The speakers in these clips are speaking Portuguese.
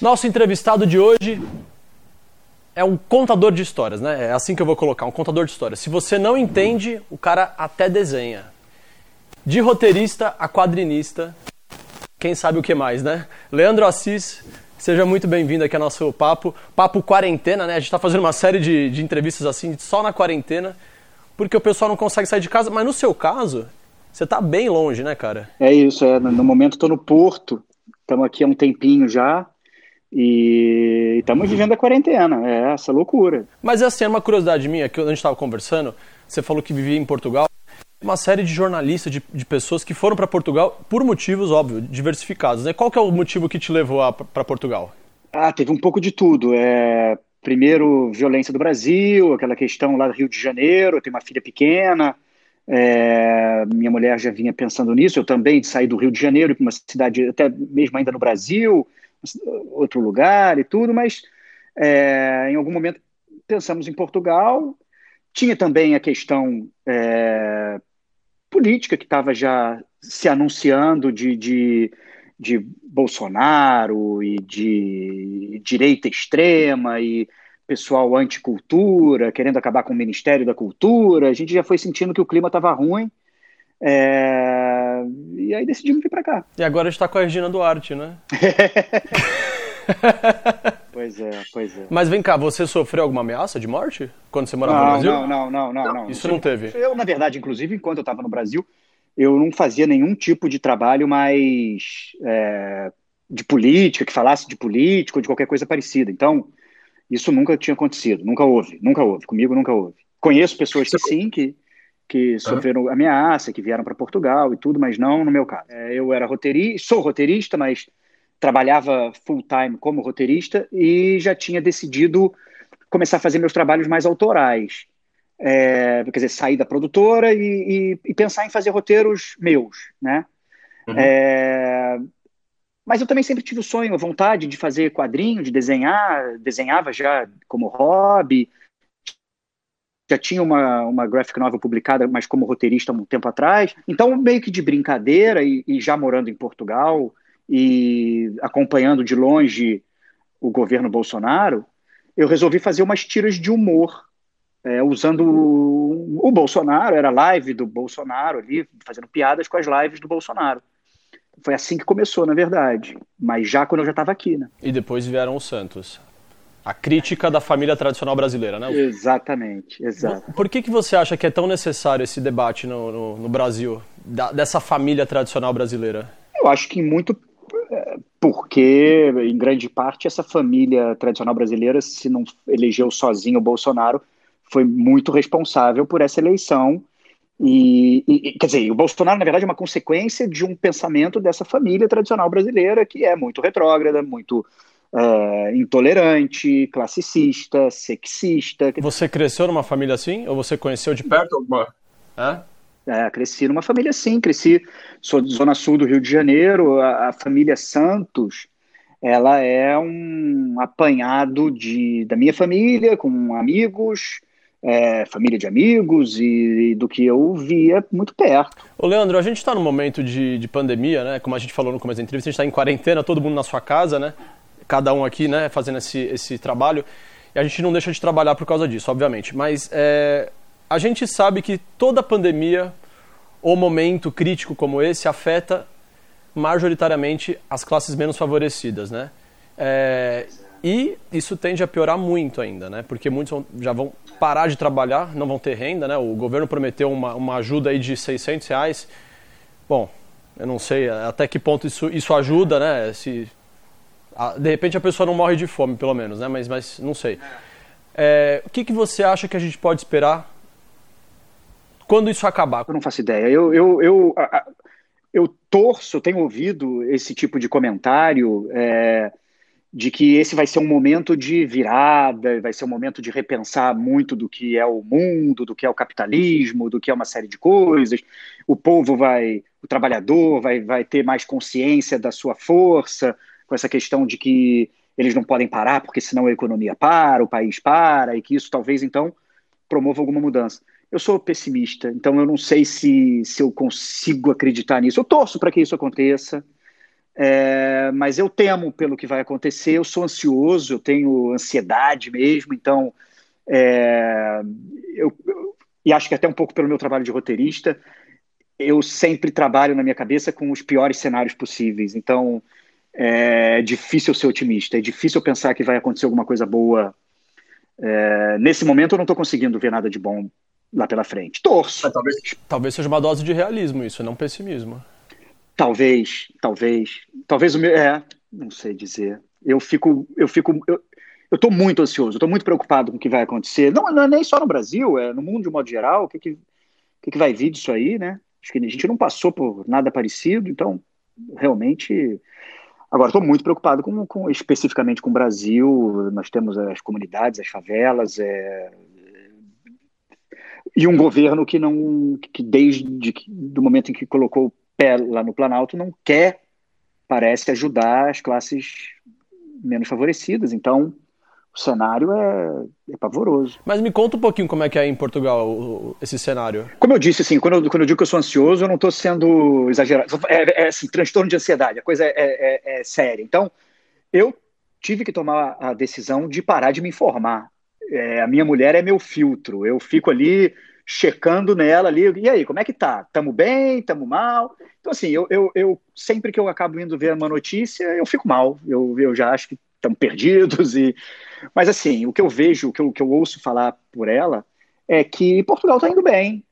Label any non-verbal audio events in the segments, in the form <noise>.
Nosso entrevistado de hoje é um contador de histórias, né? É assim que eu vou colocar, um contador de histórias. Se você não entende, o cara até desenha. De roteirista a quadrinista, quem sabe o que mais, né? Leandro Assis, seja muito bem-vindo aqui ao nosso papo. Papo quarentena, né? A gente está fazendo uma série de, de entrevistas assim, só na quarentena, porque o pessoal não consegue sair de casa. Mas no seu caso, você está bem longe, né, cara? É isso, é. No momento estou no Porto, estamos aqui há um tempinho já. E estamos vivendo a quarentena, é essa loucura. Mas assim, é uma curiosidade minha, que a gente estava conversando, você falou que vivia em Portugal. Uma série de jornalistas, de, de pessoas que foram para Portugal por motivos, óbvio, diversificados. Né? Qual que é o motivo que te levou para Portugal? Ah, teve um pouco de tudo. É, primeiro, violência do Brasil, aquela questão lá do Rio de Janeiro, eu tenho uma filha pequena, é, minha mulher já vinha pensando nisso, eu também de sair do Rio de Janeiro para uma cidade, até mesmo ainda no Brasil, outro lugar e tudo, mas é, em algum momento pensamos em Portugal. Tinha também a questão é, política que estava já se anunciando de, de, de, Bolsonaro e de direita extrema e pessoal anticultura, querendo acabar com o Ministério da Cultura. A gente já foi sentindo que o clima estava ruim. É... E aí decidimos vir para cá. E agora está com a Regina Duarte, né? <laughs> pois é, pois é. Mas vem cá, você sofreu alguma ameaça de morte quando você morava não, no Brasil? Não, não, não, não, não. Isso não teve? Eu, na verdade, inclusive, enquanto eu estava no Brasil, eu não fazia nenhum tipo de trabalho mais é, de política, que falasse de política ou de qualquer coisa parecida. Então, isso nunca tinha acontecido, nunca houve, nunca houve. Comigo nunca houve. Conheço pessoas que sim, que que sofreram uhum. ameaça, que vieram para Portugal e tudo, mas não no meu caso. É, eu era roteirista, sou roteirista, mas trabalhava full time como roteirista e já tinha decidido começar a fazer meus trabalhos mais autorais. É, quer dizer, sair da produtora e, e, e, pensar em fazer roteiros meus, né? Uhum. É, mas eu também sempre tive o sonho, a vontade de fazer quadrinho, de desenhar, desenhava já como hobby, já tinha uma, uma graphic novel publicada, mas como roteirista um tempo atrás. Então, meio que de brincadeira, e, e já morando em Portugal e acompanhando de longe o governo Bolsonaro, eu resolvi fazer umas tiras de humor, é, usando o, o, Bolsonaro, era live do Bolsonaro ali, fazendo piadas com as lives do Bolsonaro. Foi assim que começou, na verdade, mas já quando eu já estava aqui, né? E depois vieram os Santos. A crítica da família tradicional brasileira, né? Exatamente, exato. Por que, que você acha que é tão necessário esse debate no, no, no Brasil, da, dessa família tradicional brasileira? Eu acho que muito é, porque, em grande parte, essa família tradicional brasileira, se não elegeu sozinho o Bolsonaro, foi muito responsável por essa eleição. E, e, quer dizer, o Bolsonaro, na verdade, é uma consequência de um pensamento dessa família tradicional brasileira que é muito retrógrada, muito uh, intolerante, classicista, sexista. Você cresceu numa família assim? Ou você conheceu de perto alguma? É? É, cresci numa família assim, cresci, sou de Zona Sul do Rio de Janeiro, a, a família Santos, ela é um apanhado de, da minha família, com amigos, é, família de amigos e, e, do que eu via muito perto. Ô Leandro, a gente está num momento de, de pandemia, né? Como a gente falou no começo da entrevista, a gente está em quarentena, todo mundo na sua casa, né? Cada um aqui, né, fazendo esse, esse trabalho. E a gente não deixa de trabalhar por causa disso, obviamente. Mas é, a gente sabe que toda pandemia ou momento crítico como esse afeta majoritariamente as classes menos favorecidas, né? É, e isso tende a piorar muito ainda, né? Porque muitos já vão parar de trabalhar, não vão ter renda, né? O governo prometeu uma, uma ajuda aí de 600 reais. Bom, eu não sei até que ponto isso, isso ajuda, né? Se de repente a pessoa não morre de fome, pelo menos, né? Mas, mas não sei. É, o que, que você acha que a gente pode esperar quando isso acabar? Eu não faço ideia. Eu, eu, eu, eu torço, tenho ouvido esse tipo de comentário é, de que esse vai ser um momento de virada, vai ser um momento de repensar muito do que é o mundo, do que é o capitalismo, do que é uma série de coisas. O povo vai, o trabalhador vai, vai ter mais consciência da sua força, com essa questão de que eles não podem parar porque senão a economia para, o país para, e que isso talvez então promova alguma mudança. Eu sou pessimista, então eu não sei se, se eu consigo acreditar nisso. Eu torço para que isso aconteça. É, mas eu temo pelo que vai acontecer, eu sou ansioso, eu tenho ansiedade mesmo, então. É, eu, e acho que até um pouco pelo meu trabalho de roteirista, eu sempre trabalho na minha cabeça com os piores cenários possíveis. Então, é difícil ser otimista, é difícil pensar que vai acontecer alguma coisa boa. É, nesse momento, eu não estou conseguindo ver nada de bom lá pela frente. Torço. Talvez, talvez seja uma dose de realismo isso, não pessimismo. Talvez, talvez. Talvez o meu. É, não sei dizer. Eu fico. Eu fico. Eu, eu tô muito ansioso, eu tô muito preocupado com o que vai acontecer. Não, não é nem só no Brasil, é no mundo de modo geral. O que, que, que, que vai vir disso aí, né? Acho que a gente não passou por nada parecido, então realmente. Agora, estou muito preocupado com, com, especificamente com o Brasil. Nós temos as comunidades, as favelas, é, e um governo que não, que desde que, do momento em que colocou o pé lá no Planalto, não quer, parece, ajudar as classes menos favorecidas. Então, o cenário é, é, pavoroso. Mas me conta um pouquinho como é que é em Portugal esse cenário. Como eu disse, assim, quando eu, quando eu digo que eu sou ansioso, eu não estou sendo exagerado. É, é, assim, transtorno de ansiedade, a coisa é, é, é, séria. Então, eu tive que tomar a decisão de parar de me informar. É, a minha mulher é meu filtro. Eu fico ali checando nela ali. E aí, como é que tá? Tamo bem? Tamo mal? Então, assim, eu, eu, eu sempre que eu acabo indo ver uma notícia, eu fico mal. Eu, eu já acho que estamos perdidos. <laughs> e Mas, assim, o que eu vejo, o que eu, que eu ouço falar por ela, é que Portugal está indo bem.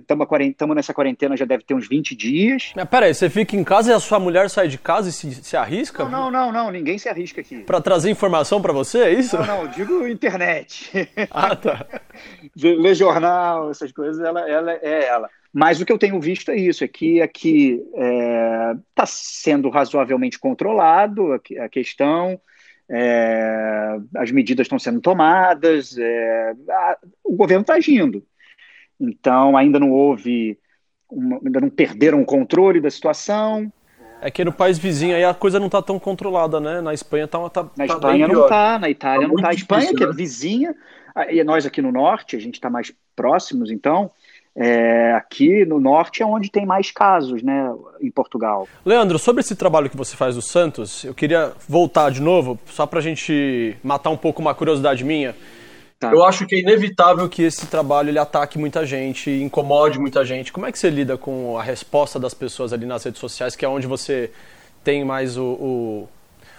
Estamos é, nessa quarentena já deve ter uns 20 dias. Mas peraí, você fica em casa e a sua mulher sai de casa e se, se arrisca? Não, não, não, não, ninguém se arrisca aqui. Para trazer informação para você, é isso? Não, não, digo internet. <laughs> Ah, tá. <laughs> Ler jornal, essas coisas, ela, ela é ela. Mas o que eu tenho visto é isso, é que aqui está é, tá sendo razoavelmente controlado a, a questão, é, as medidas estão sendo tomadas, é, a, o governo está agindo. Então, ainda não houve, uma, ainda não perderam o controle da situação. É que no país vizinho aí a coisa não está tão controlada, né? Na Espanha tá, tá Na tá Espanha não está, na Itália tá não está. A Espanha, difícil, que é né? vizinha, e nós aqui no norte, a gente está mais próximos, então, é, aqui no norte é onde tem mais casos, né, em Portugal. Leandro, sobre esse trabalho que você faz do Santos, eu queria voltar de novo, só para a gente matar um pouco uma curiosidade minha. Tá. Eu acho que é inevitável que esse trabalho ele ataque muita gente, incomode muita gente. Como é que você lida com a resposta das pessoas ali nas redes sociais, que é onde você tem mais o, o,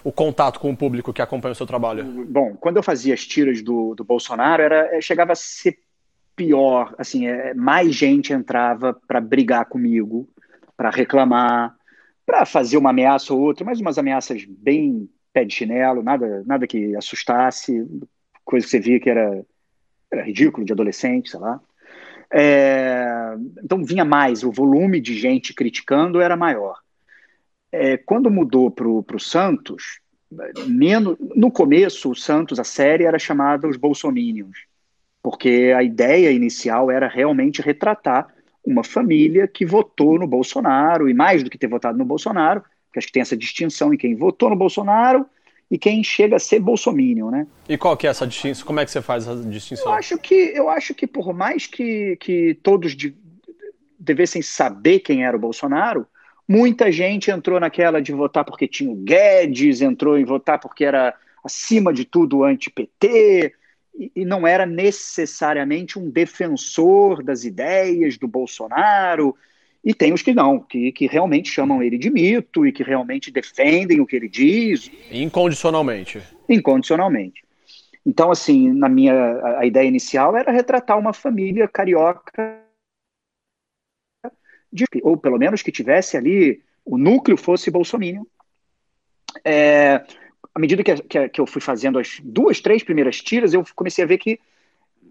o contato com o público que acompanha o seu trabalho? Bom, quando eu fazia as tiras do, do Bolsonaro, era, chegava a ser pior, assim, é, mais gente entrava para brigar comigo, para reclamar, para fazer uma ameaça ou outra, mas umas ameaças bem pé de chinelo, nada, nada que assustasse, coisa que você via que era, era ridículo, de adolescente, sei lá. É, então vinha mais, o volume de gente criticando era maior. É, quando mudou para o Santos, menos, no começo, o Santos, a série era chamada Os Bolsominions, porque a ideia inicial era realmente retratar uma família que votou no Bolsonaro, e mais do que ter votado no Bolsonaro, porque acho que tem essa distinção em quem votou no Bolsonaro e quem chega a ser bolsominion, né? E qual que é essa distinção? Como é que você faz essa distinção? Eu acho que, eu acho que por mais que, que todos de, devessem saber quem era o Bolsonaro, muita gente entrou naquela de votar porque tinha o Guedes, entrou em votar porque era, acima de tudo, anti-PT, e, não era necessariamente um defensor das ideias do Bolsonaro, e tem os que não, que, que realmente chamam ele de mito e que realmente defendem o que ele diz. Incondicionalmente. Incondicionalmente. Então, assim, na minha a, a ideia inicial era retratar uma família carioca, de, ou pelo menos que tivesse ali, o núcleo fosse bolsominion. É, à medida que, que, que eu fui fazendo as duas, três primeiras tiras, eu comecei a ver que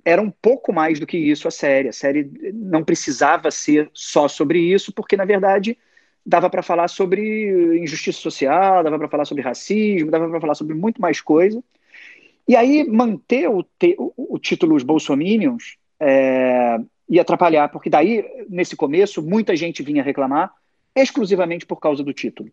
era um pouco mais do que isso a série. A série não precisava ser só sobre isso, porque, na verdade, dava para falar sobre injustiça social, dava para falar sobre racismo, dava para falar sobre muito mais coisa. E aí, manter o, o, o título Os Bolsominions é, ia atrapalhar, porque daí, nesse começo, muita gente vinha reclamar exclusivamente por causa do título.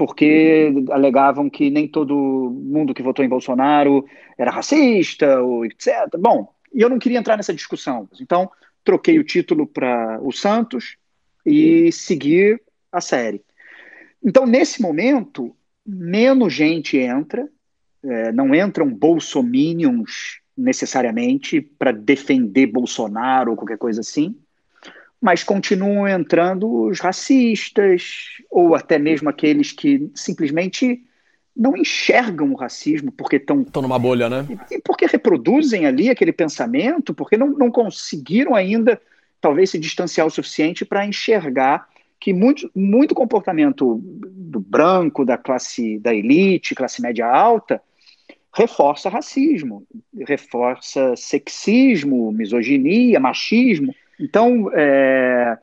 Porque alegavam que nem todo mundo que votou em Bolsonaro era racista, ou etc. Bom, e eu não queria entrar nessa discussão. Então, troquei o título para o Santos e segui a série. Então, nesse momento, menos gente entra, é, não entram bolsominions necessariamente para defender Bolsonaro ou qualquer coisa assim, mas continuam entrando os racistas ou até mesmo aqueles que simplesmente não enxergam o racismo porque estão. Estão numa bolha, né? E, e porque reproduzem ali aquele pensamento, porque não, não conseguiram ainda, talvez, se distanciar o suficiente para enxergar que muito, muito comportamento do branco, da classe da elite, classe média alta, reforça racismo, reforça sexismo, misoginia, machismo. Então, é,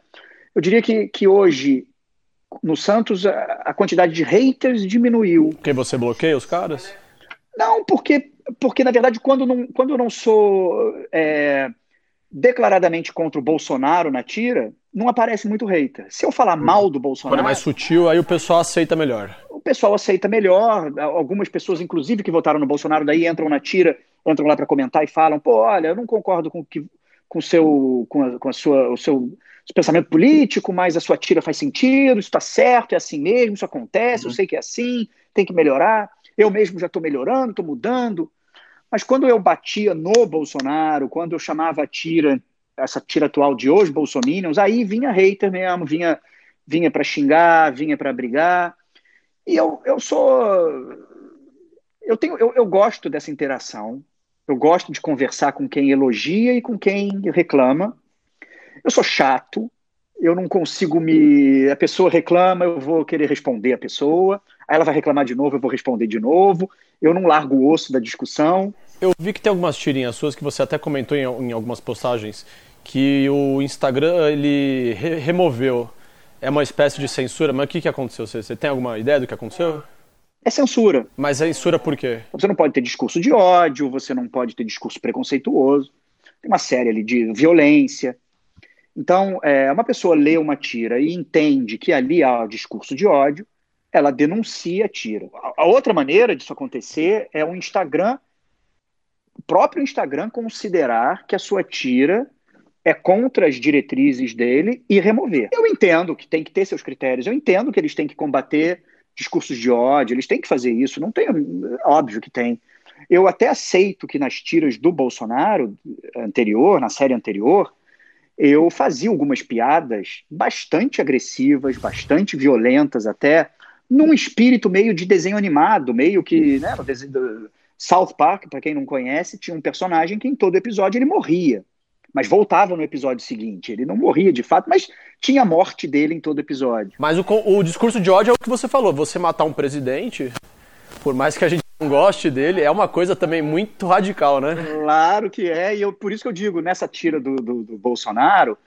eu diria que, que hoje no Santos a, a, quantidade de haters diminuiu. Porque você bloqueia os caras? Não, porque, porque na verdade, quando, não, quando eu não sou é, declaradamente contra o Bolsonaro na tira, não aparece muito hater. Se eu falar mal do Bolsonaro. Quando é mais sutil, aí o pessoal aceita melhor. O pessoal aceita melhor. Algumas pessoas, inclusive, que votaram no Bolsonaro, daí entram na tira, entram lá para comentar e falam: pô, olha, eu não concordo com que com seu com, a, com a sua o seu pensamento político, mas a sua tira faz sentido, isso está certo, é assim mesmo, isso acontece, uhum. eu sei que é assim, tem que melhorar. Eu mesmo já estou melhorando, estou mudando. Mas quando eu batia no Bolsonaro, quando eu chamava a tira, essa tira atual de hoje, Bolsominions, aí vinha hater mesmo, vinha, vinha para xingar, vinha para brigar. E eu, eu sou. Eu, tenho, eu, eu gosto dessa interação, eu gosto de conversar com quem elogia e com quem reclama. Eu sou chato, eu não consigo me. A pessoa reclama, eu vou querer responder a pessoa, aí ela vai reclamar de novo, eu vou responder de novo. Eu não largo o osso da discussão. Eu vi que tem algumas tirinhas suas que você até comentou em, em algumas postagens que o Instagram ele re removeu. É uma espécie de censura, mas o que, que aconteceu? Você, você tem alguma ideia do que aconteceu? É censura. Mas é censura por quê? Você não pode ter discurso de ódio, você não pode ter discurso preconceituoso. Tem uma série ali de violência. Então, é, uma pessoa lê uma tira e entende que ali há discurso de ódio, ela denuncia a tira. A outra maneira disso acontecer é o Instagram, o próprio Instagram considerar que a sua tira é contra as diretrizes dele e remover. Eu entendo que tem que ter seus critérios, eu entendo que eles têm que combater discursos de ódio, eles têm que fazer isso, não tem, óbvio que tem. Eu até aceito que nas tiras do Bolsonaro anterior, na série anterior, eu fazia algumas piadas bastante agressivas, bastante violentas até, num espírito meio de desenho animado, meio que, né, South Park, para quem não conhece, tinha um personagem que em todo episódio ele morria, mas voltava no episódio seguinte. Ele não morria de fato, mas tinha a morte dele em todo episódio. Mas o, o discurso de ódio é o que você falou, você matar um presidente, por mais que a gente não goste dele, é uma coisa também muito radical, né? Claro que é, e eu, por isso que eu digo, nessa tira do, do, do Bolsonaro,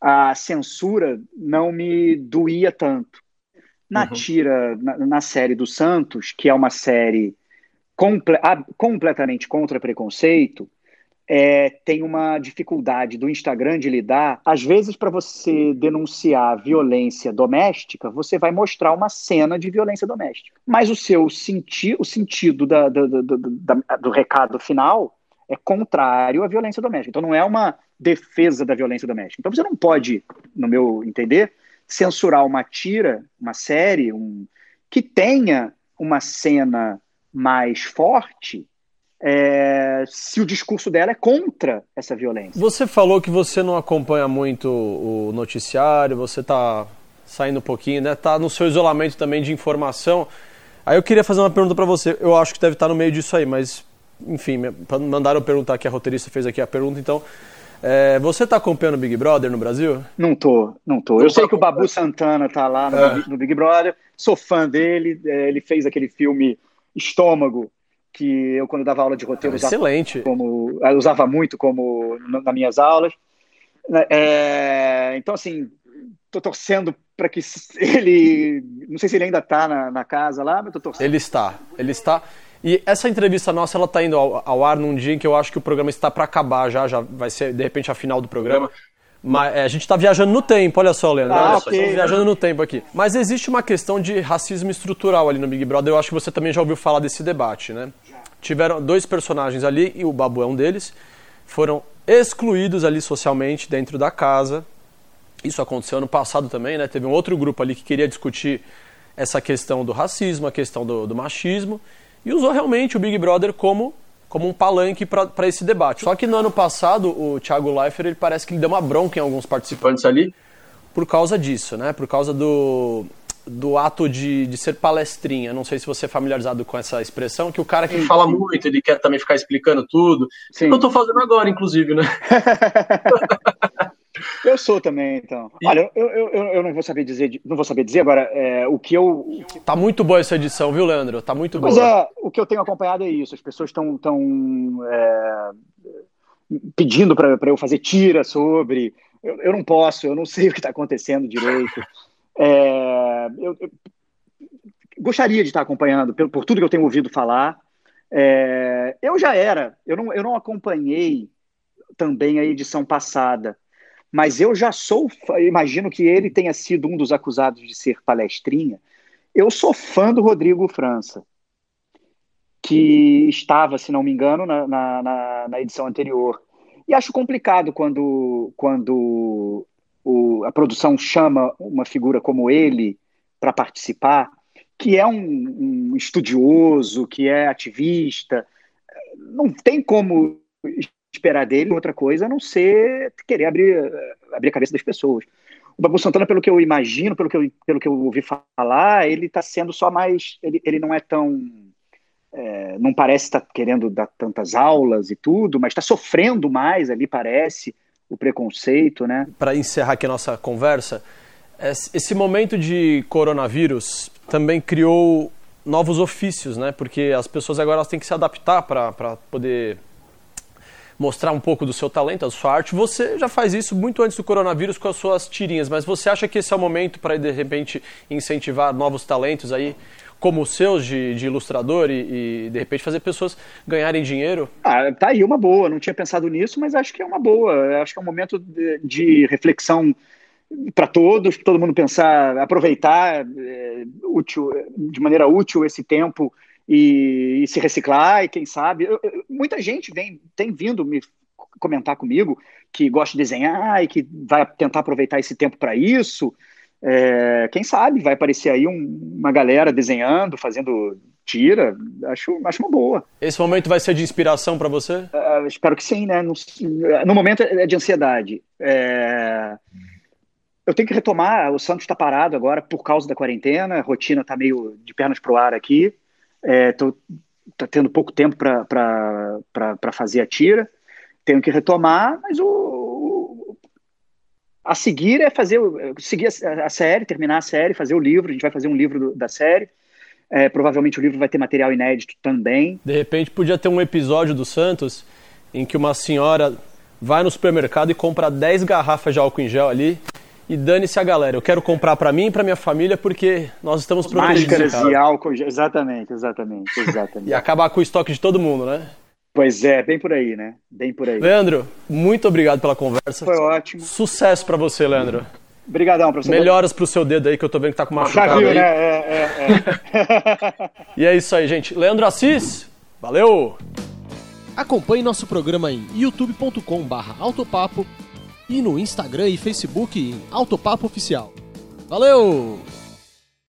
a censura não me doía tanto. Na uhum. tira, na, na, série do Santos, que é uma série comple completamente contra preconceito, é, tem uma dificuldade do Instagram de lidar. Às vezes, para você denunciar violência doméstica, você vai mostrar uma cena de violência doméstica. Mas o seu senti o sentido da, da, da, do recado final é contrário à violência doméstica. Então, não é uma defesa da violência doméstica. Então, você não pode, no meu entender, censurar uma tira, uma série, um, que tenha uma cena mais forte é, se o discurso dela é contra essa violência. Você falou que você não acompanha muito o noticiário, você está saindo um pouquinho, né? Tá no seu isolamento também de informação. Aí eu queria fazer uma pergunta para você. Eu acho que deve estar no meio disso aí, mas enfim, mandaram perguntar que a roteirista fez aqui a pergunta, então é, você está acompanhando o Big Brother no Brasil? Não tô, não tô. Eu sei que o Babu Santana tá lá no, é. no Big Brother, sou fã dele, é, ele fez aquele filme Estômago, que eu, quando dava aula de roteiro, usava, Excelente. Como, usava muito como nas minhas aulas. É, então, assim, tô torcendo para que <laughs> ele. Não sei se ele ainda está na, na, casa lá, mas tô torcendo. Ele está, ele está. E essa entrevista nossa, ela tá indo ao, ao ar num dia em que eu acho que o programa está para acabar já, já vai ser de repente a final do programa. Mas é, a gente está viajando no tempo, olha só, Leandro. Ah, okay. Estamos viajando no tempo aqui. Mas existe uma questão de racismo estrutural ali no Big Brother. Eu acho que você também já ouviu falar desse debate, né? Tiveram dois personagens ali, e o Babu é um deles, foram excluídos ali socialmente dentro da casa. Isso aconteceu ano passado também, né? Teve um outro grupo ali que queria discutir essa questão do racismo, a questão do, do machismo, e usou realmente o Big Brother como, como um palanque para esse debate. Só que no ano passado, o Thiago Leifert, ele parece que ele deu uma bronca em alguns participantes ali por causa disso, né? Por causa do, do ato de, de ser palestrinha. Não sei se você é familiarizado com essa expressão, que o cara que fala muito, ele quer também ficar explicando tudo. Sim. Eu estou fazendo agora, inclusive, né? <laughs> Eu sou também, então. E... Olha, eu, eu, eu, não vou saber dizer, não vou saber dizer agora é, o que eu. Tá muito boa essa edição, viu, Leandro? Tá muito boa. Mas é, o que eu tenho acompanhado é isso. As pessoas estão tão, é, pedindo para eu fazer tira sobre. Eu, eu, não posso, eu não sei o que está acontecendo direito. <laughs> É, eu, eu, gostaria de estar acompanhando por, por, tudo que eu tenho ouvido falar. É, eu já era, eu não, eu não acompanhei também a edição passada mas eu já sou, imagino que ele tenha sido um dos acusados de ser palestrinha. Eu sou fã do Rodrigo França, que estava, se não me engano, na, na, na edição anterior. E acho complicado quando, quando o, a produção chama uma figura como ele para participar, que é um, um estudioso, que é ativista. Não tem como esperar dele outra coisa a não ser querer abrir, abrir a cabeça das pessoas. O Babu Santana, pelo que eu imagino, pelo que eu, pelo que eu ouvi falar, ele está sendo só mais. Ele, ele não é tão. É, não parece estar tá querendo dar tantas aulas e tudo, mas está sofrendo mais ali, parece, o preconceito, né? Para encerrar aqui a nossa conversa, esse momento de coronavírus também criou novos ofícios, né? Porque as pessoas agora elas têm que se adaptar para poder mostrar um pouco do seu talento, da sua arte. Você já faz isso muito antes do coronavírus com as suas tirinhas, mas você acha que esse é o momento para, de repente, incentivar novos talentos aí? como os seus de, de ilustrador e, e, de repente fazer pessoas ganharem dinheiro? Ah, tá aí uma boa. Não tinha pensado nisso, mas acho que é uma boa. Acho que é um momento de, de reflexão para todos, todo mundo pensar, aproveitar é, útil, de maneira útil esse tempo e, e se reciclar, e quem sabe. Eu, eu, muita gente vem, tem vindo me comentar comigo que gosta de desenhar e que vai tentar aproveitar esse tempo para isso. É, quem sabe vai aparecer aí um, uma galera desenhando, fazendo tira, acho, acho uma boa. Esse momento vai ser de inspiração para você? É, espero que sim, né? No, no momento é de ansiedade. É, eu tenho que retomar, o Santos está parado agora por causa da quarentena, a rotina está meio de pernas pro ar aqui. É, tá tendo pouco tempo para fazer a tira, tenho que retomar, mas o, o a seguir é fazer seguir a, a, série, terminar a série, fazer o livro. A gente vai fazer um livro do, da série. É, provavelmente o livro vai ter material inédito também. De repente podia ter um episódio do Santos em que uma senhora vai no supermercado e compra 10 garrafas de álcool em gel ali e dane-se a galera. Eu quero comprar para mim e para minha família porque nós estamos protegidos. Máscaras e álcool, exatamente, exatamente, exatamente. e acabar com o estoque de todo mundo, né? Pois é, bem por aí, né? Bem por aí. Leandro, muito obrigado pela conversa. Foi ótimo. Sucesso para você, Leandro. Obrigadão, professor. Melhoras pro seu dedo aí, que eu tô vendo que tá com machucado Já viu, aí. né? É, é, é. <laughs> e é isso aí, gente. Leandro Assis, valeu! Acompanhe nosso programa em youtube.com barra autopapo e no Instagram e Facebook em Autopapo Oficial. Valeu!